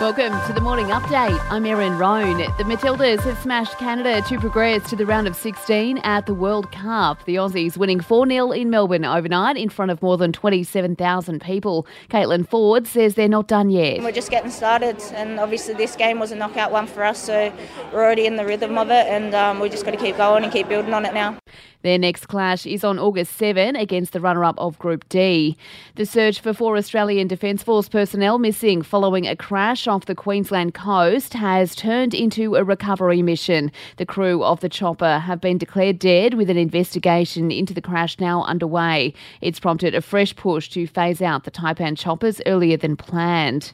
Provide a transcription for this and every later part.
Welcome to the morning update. I'm Erin Roan. The Matildas have smashed Canada to progress to the round of 16 at the World Cup. The Aussies winning 4 0 in Melbourne overnight in front of more than 27,000 people. Caitlin Foord says they're not done yet. We're just getting started, and obviously, this game was a knockout one for us, so we're already in the rhythm of it, and um, we just got to keep going and keep building on it now. Their next clash is on August 7 against the runner up of Group D. The search for four Australian Defence Force personnel missing following a crash off the Queensland coast has turned into a recovery mission. The crew of the chopper have been declared dead with an investigation into the crash now underway. It's prompted a fresh push to phase out the Taipan choppers earlier than planned.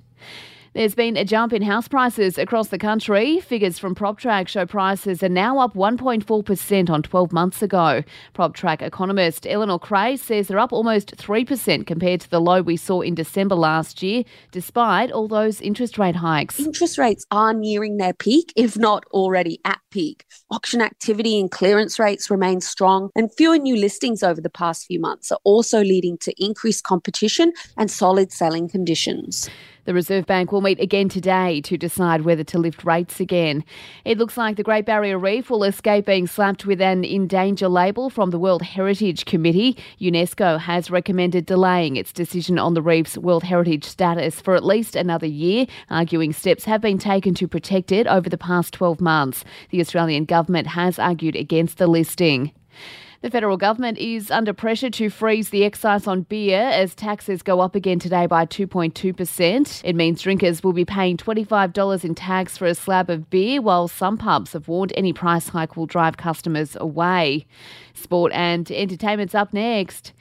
There's been a jump in house prices across the country. Figures from PropTrack show prices are now up 1.4% on 12 months ago. PropTrack economist Eleanor Creagh says they're up almost 3% compared to the low we saw in December last year, despite all those interest rate hikes. Interest rates are nearing their peak, if not already at peak. Auction activity and clearance rates remain strong, and fewer new listings over the past few months are also leading to increased competition and solid selling conditions. The Reserve Bank will meet again today to decide whether to lift rates again. It looks like the Great Barrier Reef will escape being slapped with an in danger label from the World Heritage Committee. UNESCO has recommended delaying its decision on the reef's World Heritage status for at least another year, arguing steps have been taken to protect it over the past 12 months. The Australian government has argued against the listing. The federal government is under pressure to freeze the excise on beer as taxes go up again today by 2.2%. It means drinkers will be paying $25 in tax for a slab of beer, while some pubs have warned any price hike will drive customers away. Sport and entertainment's up next.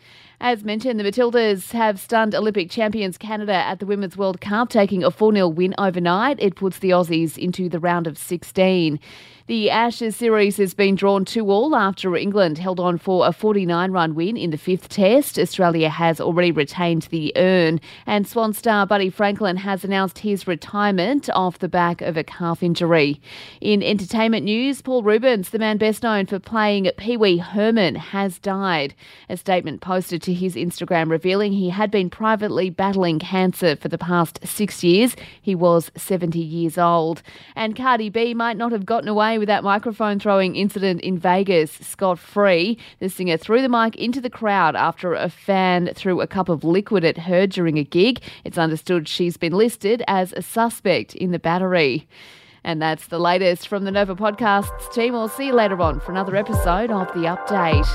As mentioned, the Matildas have stunned Olympic champions Canada at the Women's World Cup, taking a 4 0 win overnight. It puts the Aussies into the round of 16. The Ashes series has been drawn 2 all after England held on for a 49 run win in the fifth test. Australia has already retained the urn, and Swan star Buddy Franklin has announced his retirement off the back of a calf injury. In entertainment news, Paul Reubens, the man best known for playing Pee Wee Herman, has died. A statement posted to his Instagram revealing he had been privately battling cancer for the past six years. He was 70 years old. And Cardi B might not have gotten away with that microphone throwing incident in Vegas scot free. The singer threw the mic into the crowd after a fan threw a cup of liquid at her during a gig. It's understood she's been listed as a suspect in the battery. And that's the latest from the Nova Podcasts team. We'll see you later on for another episode of The Update.